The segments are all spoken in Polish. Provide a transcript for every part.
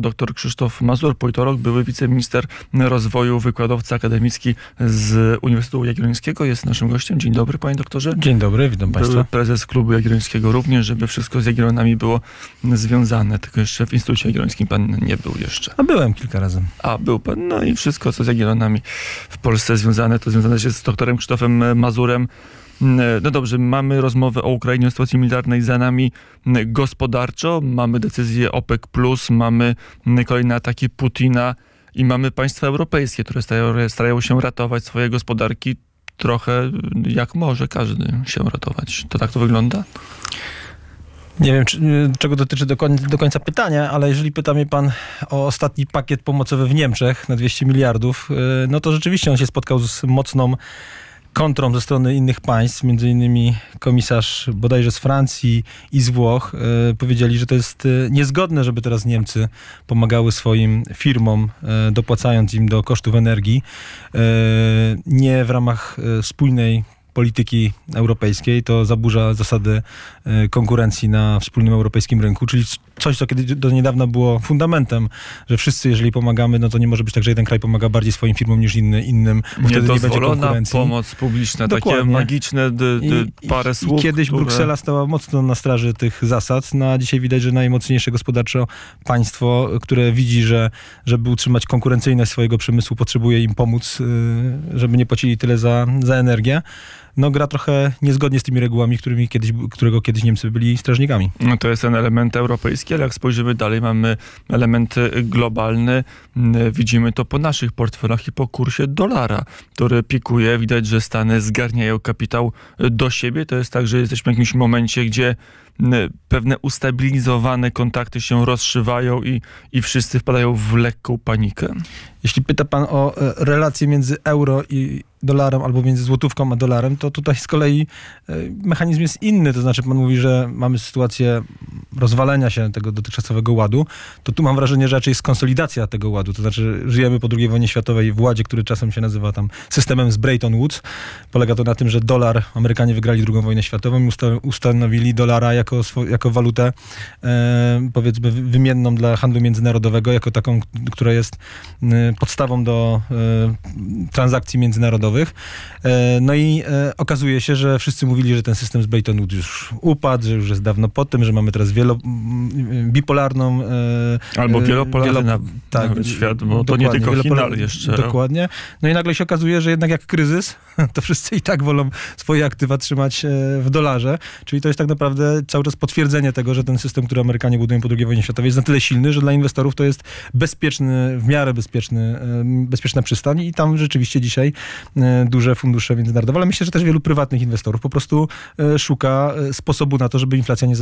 Dr Krzysztof Mazur, politolog, były wiceminister rozwoju, wykładowca akademicki z Uniwersytetu Jagiellońskiego. Jest naszym gościem. Dzień dobry, panie doktorze. Dzień dobry, witam Były państwa. prezes klubu jagiellońskiego również, żeby wszystko z Jagiellonami było związane. Tylko jeszcze w Instytucie Jagiellońskim pan nie był jeszcze. A byłem kilka razy. A, był pan. No i wszystko, co z Jagiellonami w Polsce związane, to związane się z doktorem Krzysztofem Mazurem. No dobrze, mamy rozmowę o Ukrainie, o sytuacji militarnej za nami gospodarczo, mamy decyzję OPEC+, mamy kolejne ataki Putina i mamy państwa europejskie, które starają, się ratować swoje gospodarki trochę jak może każdy się ratować. To tak to wygląda? Nie wiem, czy, czego dotyczy do, koń, do, końca pytania, ale jeżeli pyta mnie pan o ostatni pakiet pomocowy w Niemczech na 200 miliardów, no to rzeczywiście on się spotkał z mocną kontrą ze strony innych państw, między innymi komisarz bodajże z Francji i z Włoch, e, powiedzieli, że to jest e, niezgodne, żeby teraz Niemcy pomagały swoim firmom, e, dopłacając im do kosztów energii, nie w ramach spójnej polityki europejskiej, to zaburza zasady konkurencji na wspólnym europejskim rynku, czyli coś, co kiedy do niedawna było fundamentem, że wszyscy, jeżeli pomagamy, no to nie może być tak, że jeden kraj pomaga bardziej swoim firmom niż inny, innym, bo wtedy nie będzie konkurencji. pomoc publiczna, Dokładnie. takie magiczne d, d, parę I, słów. I kiedyś które... Bruksela stała mocno na straży tych zasad, no a dzisiaj widać, że najmocniejsze gospodarczo państwo, które widzi, że żeby utrzymać konkurencyjność swojego przemysłu, potrzebuje im pomóc, y, żeby nie płacili tyle za, za energię no, gra trochę niezgodnie z tymi regułami, którymi kiedyś, którego kiedyś Niemcy byli strażnikami. No to jest ten element europejski, ale jak spojrzymy dalej, mamy element globalny. Widzimy to po naszych portfelach i po kursie dolara, który pikuje. Widać, że Stany zgarniają kapitał do siebie. To jest tak, że jesteśmy w jakimś momencie, gdzie pewne ustabilizowane kontakty się rozszywają i, i wszyscy wpadają w lekką panikę. Jeśli pyta pan o e, relacje między euro i dolarem albo między złotówką a dolarem, to tutaj z kolei e, mechanizm jest inny. To znaczy pan mówi, że mamy sytuację rozwalenia się tego dotychczasowego ładu, to tu mam wrażenie, że raczej jest konsolidacja tego ładu. To znaczy żyjemy po II wojnie światowej w ładzie, który czasem się nazywa tam systemem z Bretton Woods. Polega to na tym, że dolar, Amerykanie wygrali II wojnę światową i ustanowili dolara jako, jako walutę e, powiedzmy wymienną dla handlu międzynarodowego, jako taką, która jest e, podstawą do e, transakcji międzynarodowych. No i okazuje się, że wszyscy mówili, że ten system z Bretton Woods już upadł, że już jest dawno po tym, że mamy teraz wielo, bipolarną... Albo wielopolarny wielo, tak, nawet świat, bo to nie tylko Chiny, ale jeszcze... Dokładnie. No i nagle się okazuje, że jednak jak kryzys, to wszyscy i tak wolą swoje aktywa trzymać w dolarze, czyli to jest tak naprawdę cały czas potwierdzenie tego, że ten system, który Amerykanie budują po II wojnie światowej jest na tyle silny, że dla inwestorów to jest bezpieczny, w miarę bezpieczny, bezpieczna przystań i tam rzeczywiście dzisiaj duże fundusze międzynarodowe, ale myślę, że też wielu prywatnych inwestorów po prostu szuka sposobu na to, żeby inflacja nie,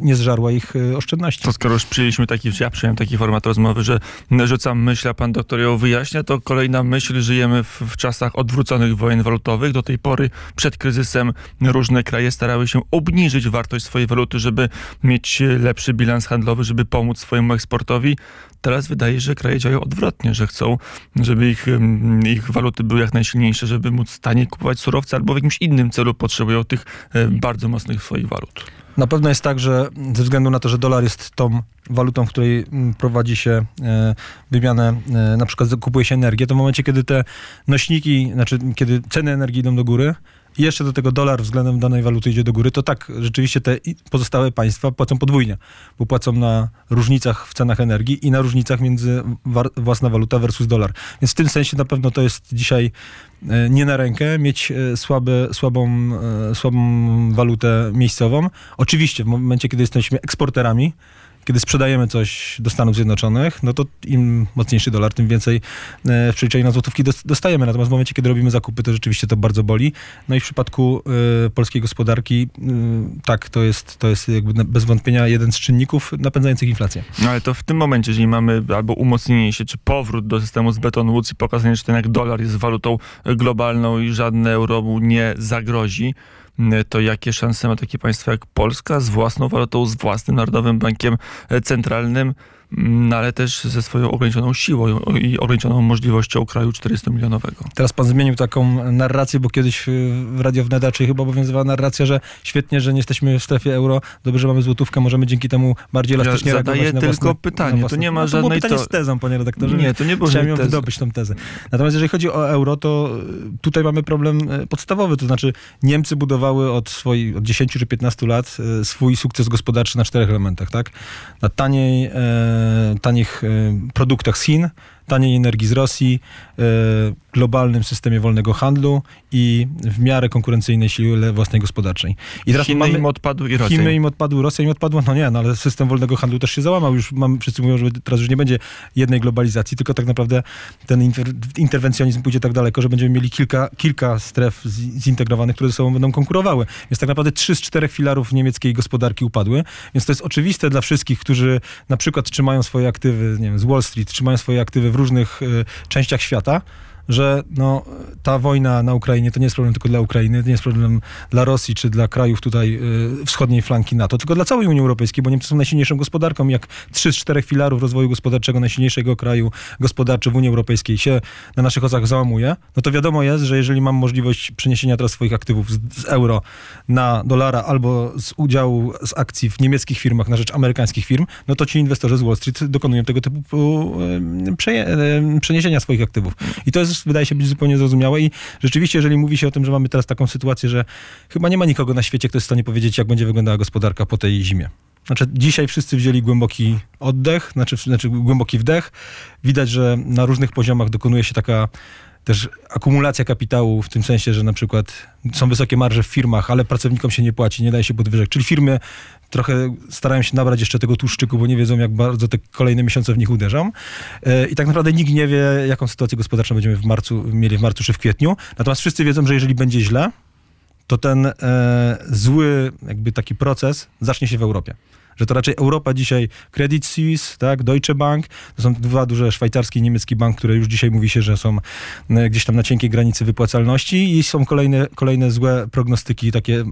nie zżarła ich oszczędności. To skoro już przyjęliśmy taki, ja przyjąłem taki format rozmowy, że rzucam myśl, a pan doktor ją wyjaśnia, to kolejna myśl, żyjemy w, w czasach odwróconych wojen walutowych. Do tej pory przed kryzysem różne kraje starały się obniżyć wartość swojej waluty, żeby mieć lepszy bilans handlowy, żeby pomóc swojemu eksportowi. Teraz wydaje się, że kraje działają odwrotnie, że chcą, żeby ich, ich waluty były jak najsilniejsze, żeby móc taniej kupować surowce albo w jakimś innym celu potrzebują tych bardzo mocnych swoich walut. Na pewno jest tak, że ze względu na to, że dolar jest tą walutą, w której prowadzi się wymianę, na przykład kupuje się energię, to w momencie, kiedy te nośniki, znaczy kiedy ceny energii idą do góry, i jeszcze do tego dolar względem danej waluty idzie do góry, to tak, rzeczywiście te pozostałe państwa płacą podwójnie, bo płacą na różnicach w cenach energii i na różnicach między własna waluta versus dolar. Więc w tym sensie na pewno to jest dzisiaj nie na rękę mieć słabe, słabą, słabą walutę miejscową. Oczywiście w momencie, kiedy jesteśmy eksporterami, kiedy sprzedajemy coś do Stanów Zjednoczonych, no to im mocniejszy dolar, tym więcej w przeliczeniu na złotówki dostajemy. Natomiast w momencie, kiedy robimy zakupy, to rzeczywiście to bardzo boli. No i w przypadku y, polskiej gospodarki, y, tak, to jest, to jest jakby bez wątpienia jeden z czynników napędzających inflację. No ale to w tym momencie, jeżeli mamy albo umocnienie się, czy powrót do systemu z Bretton Woods i pokazanie, że ten jak dolar jest walutą globalną i żadne euro mu nie zagrozi, to jakie szanse ma takie państwo jak Polska z własną walutą, z własnym Narodowym Bankiem Centralnym ale też ze swoją ograniczoną siłą i ograniczoną możliwością kraju 400-milionowego. Teraz pan zmienił taką narrację, bo kiedyś w Radio Wneda, czy chyba obowiązywała narracja, że świetnie, że nie jesteśmy w strefie euro, dobrze, że mamy złotówkę, możemy dzięki temu bardziej elastycznie ja reagować tylko na własne, pytanie, na to nie ma no, to żadnej... pytanie to... z tezą, panie redaktorze. Nie, to nie było Chciałem ją tezy. wydobyć tą tezę. Natomiast jeżeli chodzi o euro, to y, tutaj mamy problem y, podstawowy, to znaczy Niemcy budowały od, swojej, od 10 czy 15 lat y, swój sukces gospodarczy na czterech elementach, tak? Na taniej, e, tanich e, produktach z Chin, taniej energii z Rosji, e, globalnym systemie wolnego handlu i w miarę konkurencyjnej sile własnej gospodarczej. I teraz Chiny mamy, im odpadły i Rosja. Chiny im odpadły, Rosja im odpadła, no nie, no ale system wolnego handlu też się załamał. Już mam, wszyscy mówią, że teraz już nie będzie jednej globalizacji, tylko tak naprawdę ten inter, interwencjonizm pójdzie tak daleko, że będziemy mieli kilka, kilka stref zintegrowanych, które ze sobą będą konkurowały. Więc tak naprawdę trzy z czterech filarów niemieckiej gospodarki upadły. Więc to jest oczywiste dla wszystkich, którzy na przykład trzymają swoje aktywy, nie wiem, z Wall Street, trzymają swoje aktywy w różnych y, częściach świata, że no, ta wojna na Ukrainie to nie jest problem tylko dla Ukrainy, to nie jest problem dla Rosji czy dla krajów tutaj y, wschodniej flanki NATO, tylko dla całej Unii Europejskiej, bo Niemcy są najsilniejszą gospodarką. Jak trzy z czterech filarów rozwoju gospodarczego najsilniejszego kraju gospodarczy w Unii Europejskiej się na naszych oczach załamuje, no to wiadomo jest, że jeżeli mam możliwość przeniesienia teraz swoich aktywów z, z euro na dolara albo z udziału z akcji w niemieckich firmach na rzecz amerykańskich firm, no to ci inwestorzy z Wall Street dokonują tego typu y, przeje, y, przeniesienia swoich aktywów. I to jest wydaje się być zupełnie zrozumiałe i rzeczywiście, jeżeli mówi się o tym, że mamy teraz taką sytuację, że chyba nie ma nikogo na świecie, kto jest w stanie powiedzieć, jak będzie wyglądała gospodarka po tej zimie. Znaczy, dzisiaj wszyscy wzięli głęboki oddech, znaczy, znaczy głęboki wdech. Widać, że na różnych poziomach dokonuje się taka też akumulacja kapitału w tym sensie, że na przykład są wysokie marże w firmach, ale pracownikom się nie płaci, nie daje się podwyżek. Czyli firmy trochę starają się nabrać jeszcze tego tłuszczyku, bo nie wiedzą, jak bardzo te kolejne miesiące w nich uderzą. I tak naprawdę nikt nie wie, jaką sytuację gospodarczą będziemy w marcu, mieli w marcu czy w kwietniu. Natomiast wszyscy wiedzą, że jeżeli będzie źle, to ten e, zły jakby taki proces zacznie się w Europie że to raczej Europa dzisiaj, Credit Suisse, tak, Deutsche Bank, to są dwa duże szwajcarski i niemiecki bank, które już dzisiaj mówi się, że są e, gdzieś tam na cienkiej granicy wypłacalności i są kolejne, kolejne złe prognostyki takie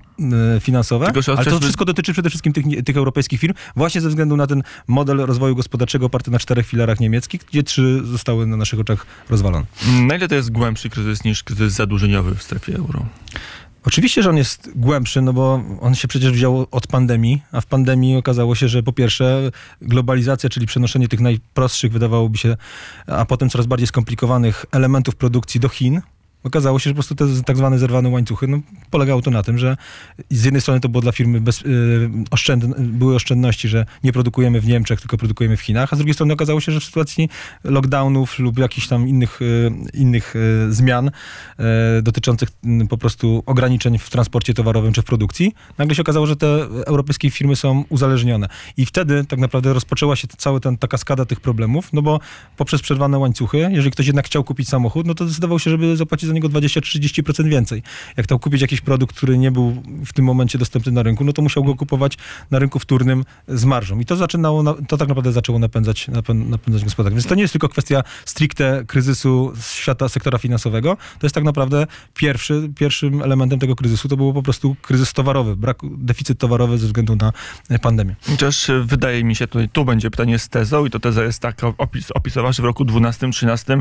e, finansowe, Tylko, ale to wszystko dotyczy przede wszystkim tych, tych europejskich firm, właśnie ze względu na ten model rozwoju gospodarczego oparty na czterech filarach niemieckich, gdzie trzy zostały na naszych oczach rozwalone. Na ile to jest głębszy kryzys niż kryzys zadłużeniowy w strefie euro? Oczywiście, że on jest głębszy, no bo on się przecież wziął od pandemii, a w pandemii okazało się, że po pierwsze globalizacja, czyli przenoszenie tych najprostszych, wydawałoby się, a potem coraz bardziej skomplikowanych elementów produkcji do Chin, Okazało się, że po prostu te tak zwane zerwane łańcuchy, no, polegało to na tym, że z jednej strony to było dla firmy bez, oszczędne, były oszczędności, że nie produkujemy w Niemczech, tylko produkujemy w Chinach, a z drugiej strony okazało się, że w sytuacji lockdownów lub jakichś tam innych, yy, innych yy, zmian dotyczących po prostu ograniczeń w transporcie towarowym czy w produkcji, nagle się okazało, że te europejskie firmy są uzależnione. I wtedy tak naprawdę rozpoczęła się cała ten, ta kaskada tych problemów, no bo poprzez przerwane łańcuchy, jeżeli ktoś jednak chciał kupić samochód, no to zdecydował się, żeby zapłacić za niego 20-30% więcej. Jak chciał kupić jakiś produkt, który nie był w tym momencie dostępny na rynku, no to musiał go kupować na rynku wtórnym z marżą. I to zaczynało, to tak naprawdę zaczęło napędzać, napędzać gospodarkę. Więc to nie jest tylko kwestia stricte kryzysu świata sektora finansowego. To jest tak naprawdę pierwszy, pierwszym elementem tego kryzysu to było po prostu kryzys towarowy, brak, deficyt towarowy ze względu na pandemię. Chociaż wydaje mi się, tutaj, tu będzie pytanie z tezą i to teza jest taka opis, opisowa, że w roku 12-13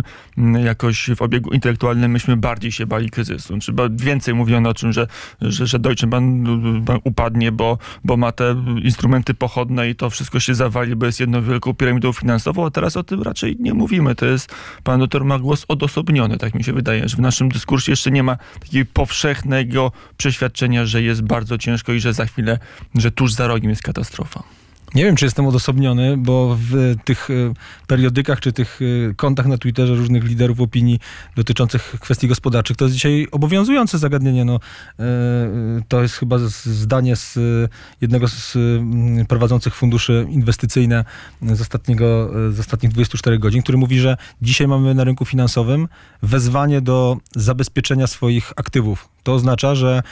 jakoś w obiegu intelektualnym myśmy bardziej się bali kryzysu. Trzeba więcej mówiono o tym, że, że, że Deutsche Bank upadnie, bo, bo ma te instrumenty pochodne i to wszystko się zawali, bo jest jedną wielką piramidą finansową, a teraz o tym raczej nie mówimy. To jest, pan doktor ma głos odosobniony, tak mi się wydaje, że w naszym dyskursie jeszcze nie ma takiego powszechnego przeświadczenia, że jest bardzo ciężko i że za chwilę, że tuż za rogiem jest katastrofa. Nie wiem, czy jestem odosobniony, bo w tych e, periodykach czy tych e, kontach na Twitterze różnych liderów opinii dotyczących kwestii gospodarczych to jest dzisiaj obowiązujące zagadnienie. No, e, to jest chyba zdanie z jednego z prowadzących funduszy inwestycyjne z, ostatniego, z ostatnich 24 godzin, który mówi, że dzisiaj mamy na rynku finansowym wezwanie do zabezpieczenia swoich aktywów. To oznacza, że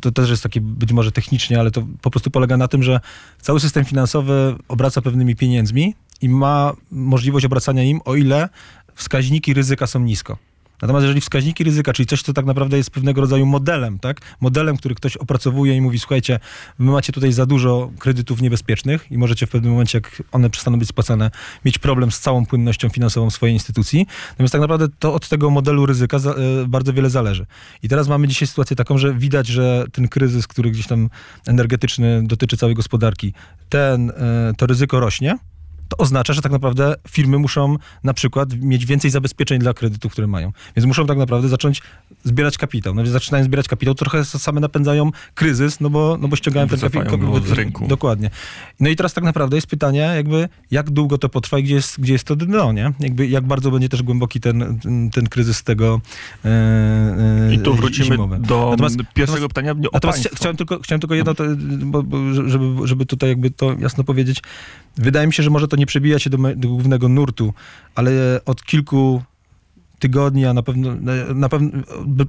to też jest takie być może technicznie, ale to po prostu polega na tym, że cały system finansowy obraca pewnymi pieniędzmi i ma możliwość obracania im, o ile wskaźniki ryzyka są nisko. Natomiast jeżeli wskaźniki ryzyka, czyli coś, co tak naprawdę jest pewnego rodzaju modelem, tak? Modelem, który ktoś opracowuje i mówi, słuchajcie, wy macie tutaj za dużo kredytów niebezpiecznych i możecie w pewnym momencie, jak one przestaną być spłacane, mieć problem z całą płynnością finansową swojej instytucji. Natomiast tak naprawdę to od tego modelu ryzyka za, e, bardzo wiele zależy. I teraz mamy dzisiaj sytuację taką, że widać, że ten kryzys, który gdzieś tam energetyczny dotyczy całej gospodarki, ten, e, to ryzyko rośnie to oznacza, że tak naprawdę firmy muszą na przykład mieć więcej zabezpieczeń dla kredytów, które mają. Więc muszą tak naprawdę zacząć zbierać kapitał. No więc zaczynają zbierać kapitał, trochę same napędzają kryzys, no bo, no bo ściągają ten kapitał z rynku. Dokładnie. No i teraz tak naprawdę jest pytanie, jakby jak długo to potrwa i gdzie jest, gdzie jest to dno, nie? Jakby jak bardzo będzie też głęboki ten, ten, kryzys tego e, I tu wrócimy zimowe. do natomiast, pierwszego pytania o Natomiast chciałem tylko, chciałem tylko jedno, to, bo, bo, żeby, żeby tutaj jakby to jasno powiedzieć. Wydaje mi się, że może to nie przebija się do, do głównego nurtu, ale od kilku tygodni, a na pewno, na pewno,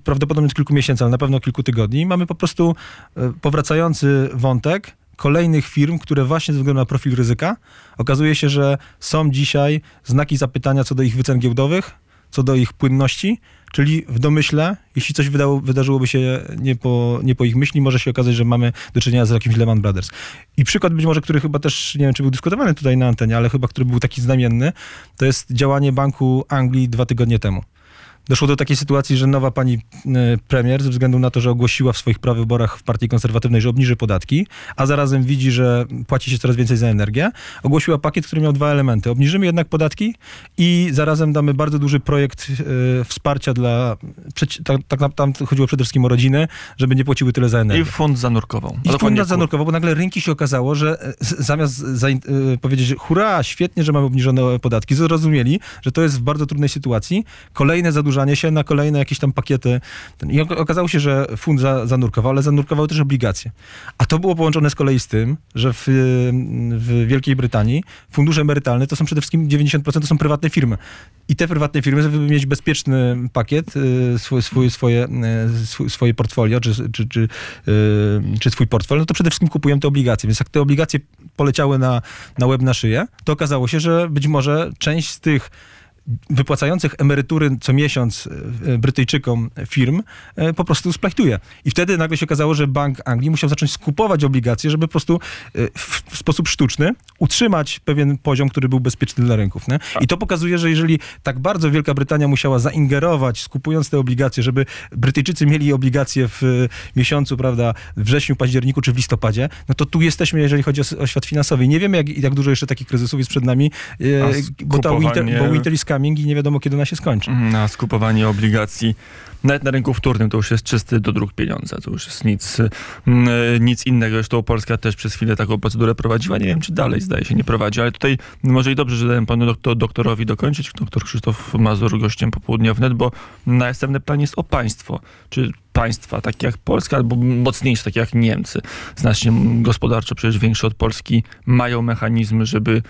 prawdopodobnie od kilku miesięcy, ale na pewno kilku tygodni, mamy po prostu e, powracający wątek kolejnych firm, które właśnie ze względu na profil ryzyka, okazuje się, że są dzisiaj znaki zapytania co do ich wycen giełdowych, co do ich płynności, czyli w domyśle, jeśli coś wydało, wydarzyłoby się nie po, nie po ich myśli, może się okazać, że mamy do czynienia z jakimś Lehman Brothers. I przykład być może, który chyba też, nie wiem, czy był dyskutowany tutaj na antenie, ale chyba, który był taki znamienny, to jest działanie Banku Anglii dwa tygodnie temu doszło do takiej sytuacji, że nowa pani e, premier, ze względu na to, że ogłosiła w swoich prawyborach w partii konserwatywnej, że obniży podatki, a zarazem widzi, że płaci się coraz więcej za energię, ogłosiła pakiet, który miał dwa elementy. Obniżymy jednak podatki i zarazem damy bardzo duży projekt y, wsparcia dla... Tak, tak, tam chodziło przede wszystkim o rodziny, żeby nie płaciły tyle za energię. I fund zanurkował. I fund zanurkował, bo nagle rynki się okazało, że e, zamiast za, y, powiedzieć, hurra, świetnie, że mamy obniżone podatki, zrozumieli, że to jest w bardzo trudnej sytuacji. Kolejne zadłużenie zadłużanie się na kolejne jakieś tam pakiety. I okazało się, że fund za, zanurkował, ale zanurkowały też obligacje. A to było połączone z kolei z tym, że w, w Wielkiej Brytanii fundusze emerytalne to są przede wszystkim 90% to są prywatne firmy. I te prywatne firmy, żeby mieć bezpieczny pakiet, y, swój, swój, swoje, y, swój, swoje portfolio, czy, czy, czy, y, czy swój portfel, no to przede wszystkim kupują te obligacje. Więc jak te obligacje poleciały na, na łeb na szyję, to okazało się, że być może część z tych wypłacających emerytury co miesiąc e, Brytyjczykom firm e, po prostu splachtuje. I wtedy nagle się okazało, że Bank Anglii musiał zacząć skupować obligacje, żeby po prostu e, w sposób sztuczny utrzymać pewien poziom, który był bezpieczny dla rynków. Nie? I to pokazuje, że jeżeli tak bardzo Wielka Brytania musiała zaingerować, skupując te obligacje, żeby Brytyjczycy mieli obligacje w miesiącu, prawda, wrześniu, październiku czy w listopadzie, no to tu jesteśmy, jeżeli chodzi o, o świat finansowy. I nie wiemy, jak, jak dużo jeszcze takich kryzysów jest przed nami, bo, ta winter, bo winter is coming i nie wiadomo, kiedy ona się skończy. Mhm, na skupowanie obligacji nawet na rynku wtórnym to już jest czysty dodruk pieniądza, to już jest nic, mm, nic innego. Zresztą Polska też przez chwilę taką procedurę prowadziła. Nie wiem, czy dalej zdaje się nie prowadzi, ale tutaj może i dobrze, że dałem panu doktor, doktorowi dokończyć. Doktor Krzysztof Mazur gościem popołudnia wnet, bo następny plan jest o państwo. Czy państwa, takie jak Polska, albo mocniejsze, takie jak Niemcy, znacznie gospodarczo przecież większe od Polski, mają mechanizmy, żeby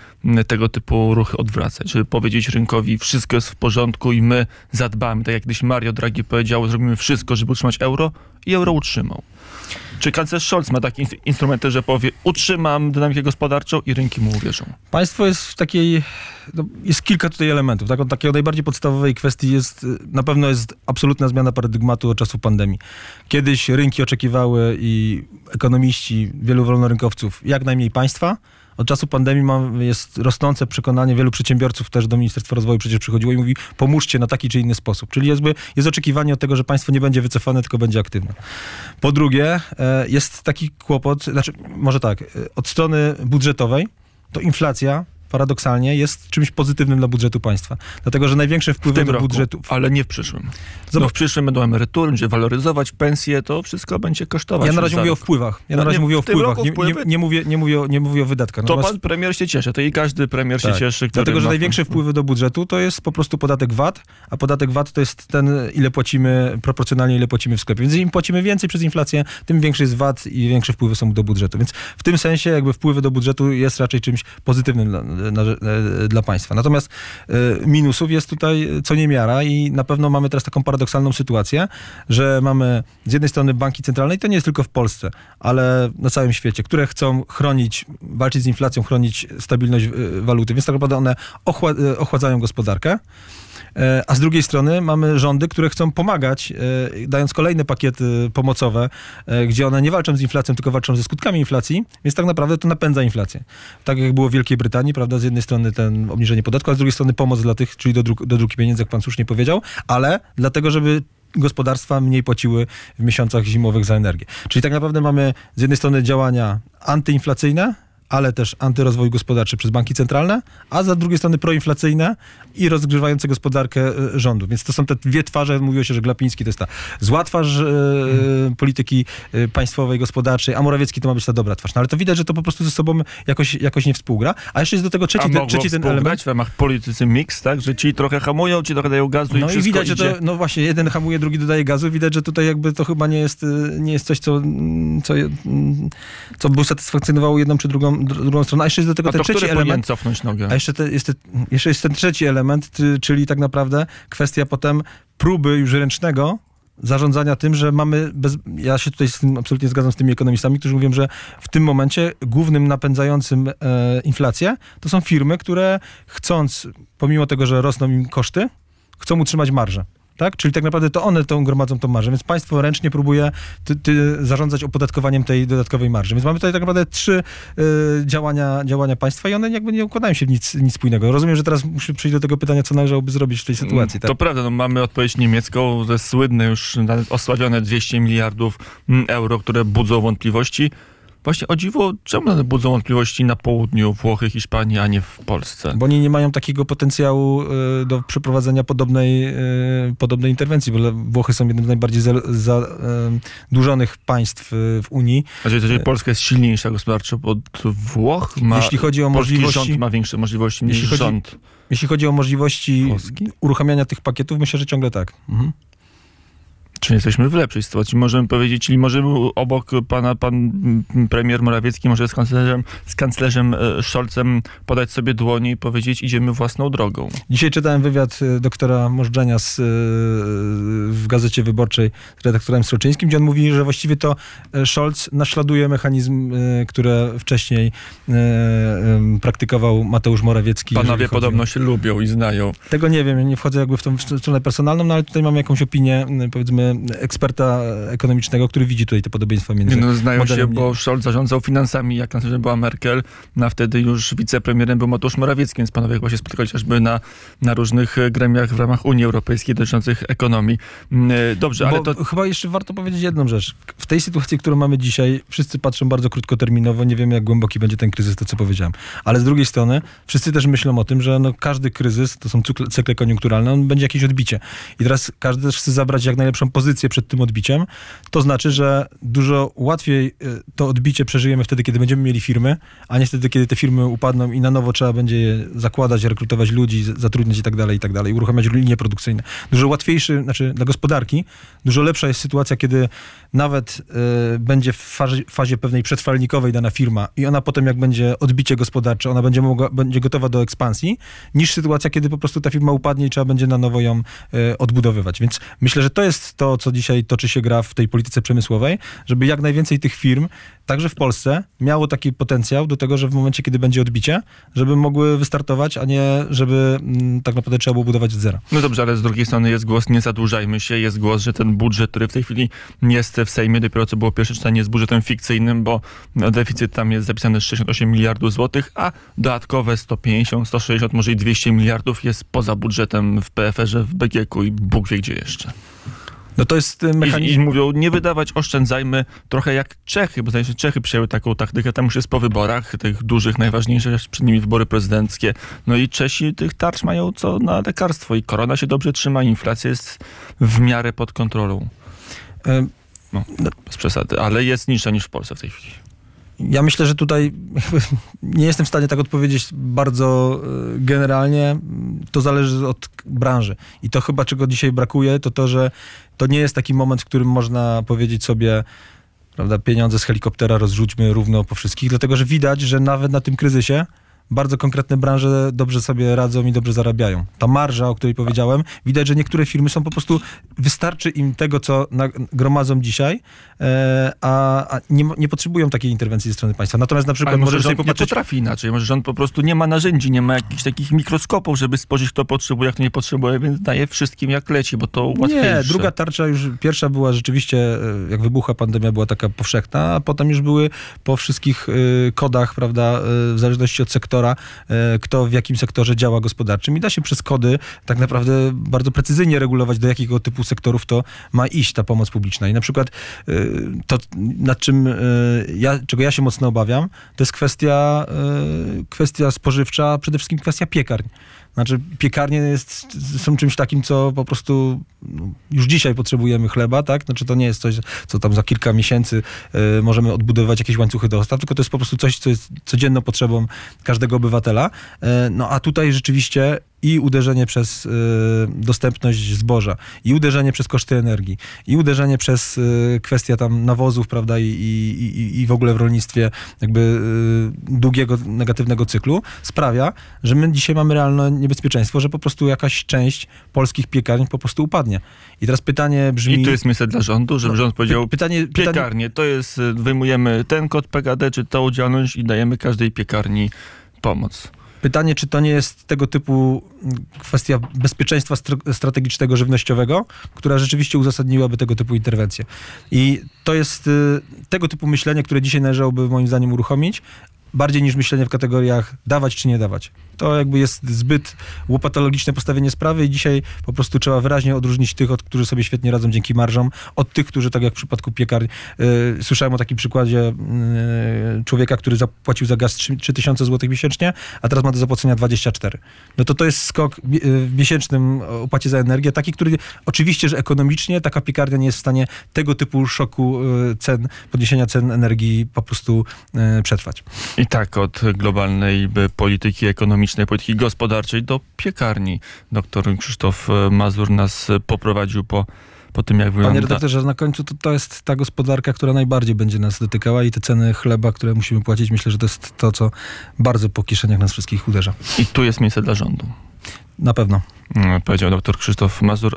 tego typu ruchy odwracać, żeby powiedzieć rynkowi, wszystko jest w porządku i my zadbamy. Tak jak kiedyś Mario Draghi powiedział, zrobimy wszystko, żeby utrzymać euro i euro utrzymał. Czy kanclerz Scholz ma takie instrumenty, że powie, utrzymam dynamikę gospodarczą i rynki mu uwierzą? Państwo jest w takiej, no, jest kilka tutaj elementów. Tak, takiej najbardziej podstawowej kwestii jest, na pewno jest absolutna zmiana paradygmatu od czasu pandemii. Kiedyś rynki oczekiwały i ekonomiści, wielu wolnorynkowców, jak najmniej państwa, od czasu pandemii jest rosnące przekonanie wielu przedsiębiorców, też do Ministerstwa Rozwoju przecież przychodziło i mówi, pomóżcie na taki czy inny sposób. Czyli jakby jest oczekiwanie od tego, że państwo nie będzie wycofane, tylko będzie aktywne. Po drugie, e, jest taki kłopot, znaczy może tak, e, od strony budżetowej, to inflacja paradoksalnie jest czymś pozytywnym dla budżetu państwa. Dlatego, że największe wpływy w do roku, budżetu... Ale nie w przyszłym. No w przyszłym będą emerytury, będzie waloryzować pensje, to wszystko będzie kosztować. Ja na razie mówię o wpływach. Ja na razie mówię o wpływach. Nie, nie, nie, mówię, nie, mówię o, nie mówię o wydatkach. To pan premier się cieszy, to i każdy premier tak. się cieszy. Dlatego, że największe wpływy do budżetu to jest po prostu podatek VAT, a podatek VAT to jest ten, ile płacimy proporcjonalnie, ile płacimy w sklepie. Więc im płacimy więcej przez inflację, tym większy jest VAT i większe wpływy są do budżetu. Więc w tym sensie jakby wpływy do budżetu jest raczej czymś pozytywnym dla, dla państwa. Natomiast e, minusów jest tutaj co niemiara i na pewno mamy teraz taką paradoksalną sytuację, że mamy z jednej strony banki centralne i to nie jest tylko w Polsce, ale na całym świecie, które chcą chronić, walczyć z inflacją, chronić stabilność e, waluty, więc tak naprawdę one e, ochładzają gospodarkę. E, a z drugiej strony mamy rządy, które chcą pomagać, e, dając kolejne pakiety pomocowe, e, gdzie one nie walczą z inflacją, tylko walczą ze skutkami inflacji, więc tak naprawdę to napędza inflację. Tak jak było w Wielkiej Brytanii, prawda, z jednej strony ten obniżenie podatku, a z drugiej strony pomoc dla tych, czyli do, druk, do druki pieniędzy, jak pan słusznie powiedział, ale dlatego, żeby gospodarstwa mniej płaciły w miesiącach zimowych za energię. Czyli tak naprawdę mamy z jednej strony działania antyinflacyjne, ale też antyrozwój gospodarczy przez banki centralne, a z drugiej strony proinflacyjne i rozgrzewające gospodarkę e, rządu. Więc to są te dwie twarze, mówiło się, że Glapiński to jest ta zła twarz hmm. polityki e, państwowej, gospodarczej, a Morawiecki to ma być ta dobra twarz. No ale to widać, że to po prostu ze sobą jakoś, jakoś nie współgra. A jeszcze jest do tego trzeci, a trzeci ten element. w ramach politycy mix, tak? Że ci trochę hamują, ci trochę dają gazu no i, i widać, idzie. że to, no właśnie, jeden hamuje, drugi dodaje gazu. Widać, że tutaj jakby to chyba nie jest, nie jest coś, co, co, co by usatysfakcjonowało jedną czy drugą, drugą stronę. A jeszcze jest do tego a ten trzeci element. cofnąć nogę? A jeszcze, te, jest jeszcze jest ten trzeci element, czyli tak naprawdę kwestia potem próby już ręcznego zarządzania tym, że mamy, bez, ja się tutaj absolutnie zgadzam z tymi ekonomistami, którzy mówią, że w tym momencie głównym napędzającym e, inflację to są firmy, które chcąc, pomimo tego, że rosną im koszty, chcą utrzymać marżę tak? Czyli tak naprawdę to one tą gromadzą tą marżę, więc państwo ręcznie próbuje ty, ty zarządzać opodatkowaniem tej dodatkowej marży. Więc mamy tutaj tak naprawdę trzy y, działania, działania państwa i one jakby nie układają się w nic, nic spójnego. Rozumiem, że teraz muszę przejść do tego pytania, co należałoby zrobić w tej sytuacji. Tak? To prawda, no mamy odpowiedź niemiecką, to słynne już osławione 200 miliardów mm, euro, które budzą wątpliwości. Właśnie o dziwo, czemu one budzą wątpliwości na południu Włochy, Hiszpanii, a nie w Polsce? Bo oni nie mają takiego potencjału y, do przeprowadzenia podobnej, y, podobnej interwencji, bo Włochy są jednym z najbardziej zadłużonych y, państw w Unii. A czyli, Polska jest silniejsza gospodarczo od Włoch? Ma, jeśli chodzi o możliwości... rząd ma większe możliwości niż jeśli chodzi, rząd. Jeśli chodzi o możliwości Polski? uruchamiania tych pakietów, myślę, że ciągle tak. Mhm czy jesteśmy w lepszej sytuacji? Możemy powiedzieć, czyli możemy obok pana pan premier Morawiecki może z kanclerzem, z kanclerzem e, Scholzem podać sobie dłonie i powiedzieć, idziemy własną drogą. Dzisiaj czytałem wywiad e, doktora Możdżenia z, e, w Gazecie Wyborczej z redaktorem Sroczyńskim, gdzie on mówi, że właściwie to Scholz naśladuje mechanizm, które wcześniej praktykował Mateusz Morawiecki. Panowie podobno się lubią i znają. Tego nie wiem, nie wchodzę jakby w tą stronę personalną, no ale tutaj mam jakąś opinię, powiedzmy eksperta ekonomicznego, który widzi tutaj te podobieństwa między no, Znają się, bo Scholz zarządzał finansami, jak kanclerzem była Merkel, no, a wtedy już wicepremierem był Mateusz Morawiecki, więc panowie chyba się spotykali chociażby na, na różnych gremiach w ramach Unii Europejskiej dotyczących ekonomii. Mm, e, dobrze, bo ale to... Chyba jeszcze warto powiedzieć jedną rzecz. W tej sytuacji, którą mamy dzisiaj, wszyscy patrzą bardzo krótkoterminowo, nie wiemy jak głęboki będzie ten kryzys, to co powiedziałem. Ale z drugiej strony, wszyscy też myślą o tym, że no, każdy kryzys, to są cykle, cykle koniunkturalne, on będzie jakieś odbicie. I teraz każdy też chce zabrać jak najlepszą pozycję przed tym odbiciem, to znaczy, że dużo łatwiej y, to odbicie przeżyjemy wtedy, kiedy będziemy mieli firmy, a nie wtedy, kiedy te firmy upadną i na nowo trzeba będzie je zakładać, rekrutować ludzi, zatrudniać i tak dalej, i tak dalej, uruchamiać linie produkcyjne. Dużo łatwiejszy, znaczy dla gospodarki, dużo lepsza jest sytuacja, kiedy nawet y, będzie w fazie, fazie, pewnej przetrwalnikowej dana firma i ona potem, jak będzie odbicie gospodarcze, ona będzie, mogła, będzie gotowa do ekspansji, niż sytuacja, kiedy po prostu ta firma upadnie i trzeba będzie na nowo ją y, odbudowywać. Więc myślę, że to jest to, co dzisiaj toczy się gra w tej polityce przemysłowej, żeby jak najwięcej tych firm, także w Polsce, miało taki potencjał do tego, że w momencie, kiedy będzie odbicie, żeby mogły wystartować, a nie żeby mm, tak naprawdę trzeba było budować od zera. No dobrze, ale z drugiej strony jest głos, nie zadłużajmy się, jest głos, że ten budżet, który w tej chwili jest w Sejmie, dopiero co było pierwsze czytanie, jest budżetem fikcyjnym, bo deficyt tam jest zapisany 68 miliardów złotych, a dodatkowe 150, 160, może i 200 miliardów jest poza budżetem w PFR-ze, w BGK i Bóg wie gdzie jeszcze. No to jest mechanizm... I, I, mówią, nie wydawać, oszczędzajmy trochę jak Czechy, bo zdaje się, Czechy przyjęły taką taktykę, tam już jest po wyborach, tych dużych, najważniejszych, przed nimi wybory prezydenckie. No i Czesi tych tarcz mają co na lekarstwo i korona się dobrze trzyma, inflacja jest w miarę pod kontrolą. No, bez przesady, ale jest niższa niż w Polsce w tej chwili. Ja myślę, że tutaj nie jestem w stanie tak odpowiedzieć bardzo e, generalnie. To zależy od branży. I to chyba, czego dzisiaj brakuje, to to, że to nie jest taki moment, w którym można powiedzieć sobie, prawda, pieniądze z helikoptera rozrzućmy równo po wszystkich, dlatego że widać, że nawet na tym kryzysie bardzo konkretne branże dobrze sobie radzą i dobrze zarabiają. Ta marża, o której powiedziałem, widać, że niektóre firmy są po prostu, wystarczy im tego, co gromadzą dzisiaj, e, a, a nie, nie potrzebują takiej interwencji ze strony państwa. Natomiast na przykład Ale może rząd nie popatrzeć... potrafi inaczej, może rząd po prostu nie ma narzędzi, nie ma jakichś takich mikroskopów, żeby spojrzeć, kto potrzebuje, jak kto nie potrzebuje, więc daje wszystkim jak leci, bo to łatwiejsze. Nie, druga tarcza już, pierwsza była rzeczywiście, e, jak wybuchła pandemia, była taka powszechna, a potem już były po wszystkich y, kodach, prawda, w zależności od sektora, y, kto w jakim sektorze działa gospodarczym i da się przez kody tak naprawdę bardzo precyzyjnie regulować, do jakiego typu sektorów to ma iść ta pomoc publiczna. I na przykład y, to, nad czym y, ja, czego ja się mocno obawiam, to jest kwestia, kwestia spożywcza, przede wszystkim kwestia piekarń. Znaczy, piekarnie jest, są czymś takim, co po prostu no, już dzisiaj potrzebujemy chleba, tak? Znaczy, to nie jest coś, co tam za kilka miesięcy y, możemy odbudowywać jakieś łańcuchy dostaw, tylko to jest po prostu coś, co jest codzienną potrzebą każdego obywatela. Y, no a tutaj rzeczywiście i uderzenie przez y, dostępność zboża, i uderzenie przez koszty energii, i uderzenie przez y, kwestię tam nawozów, prawda, i, i, i, w ogóle w rolnictwie jakby y, długiego, negatywnego cyklu sprawia, że my dzisiaj mamy realne niebezpieczeństwo, że po prostu jakaś część polskich piekarni po prostu upadnie. I teraz pytanie brzmi... I tu jest miejsce dla rządu, żeby No, rząd powiedział, py- pytanie, pytanie, piekarnie, to jest, y, wyjmujemy ten kod PKD, czy tą działalność i dajemy każdej piekarni pomoc. Pytanie, czy to nie jest tego typu mm, kwestia bezpieczeństwa str- strategicznego, żywnościowego, która rzeczywiście uzasadniłaby tego typu interwencje. I to jest y, tego typu myślenie, które dzisiaj należałoby moim zdaniem uruchomić, bardziej niż myślenie w kategoriach dawać czy nie dawać. To jakby jest zbyt łopatologiczne postawienie sprawy i dzisiaj po prostu trzeba wyraźnie odróżnić tych, od, którzy sobie świetnie radzą dzięki marżom, od tych, którzy tak jak w przypadku piekarni. y, słyszałem o takim przykładzie y, człowieka, który zapłacił za gaz 3 3000 zł miesięcznie, a teraz ma do zapłacenia 24. No to to jest skok y, w miesięcznym opłacie za energię, taki, który oczywiście, że ekonomicznie taka piekarnia nie jest w stanie tego typu szoku y, cen, podniesienia cen energii po prostu y, przetrwać. I tak od globalnej by, polityki ekonomicznej, polityki gospodarczej do piekarni. Doktor Krzysztof e, Mazur nas e, poprowadził po, po tym, jak Panie wygląda... redaktorze, na końcu to, to jest ta gospodarka, która najbardziej będzie nas dotykała i te ceny chleba, które musimy płacić, myślę, że to jest to, co bardzo po kieszeniach nas wszystkich uderza. I tu jest miejsce dla rządu. Na pewno. Mm, Powiedział dr Krzysztof Mazur,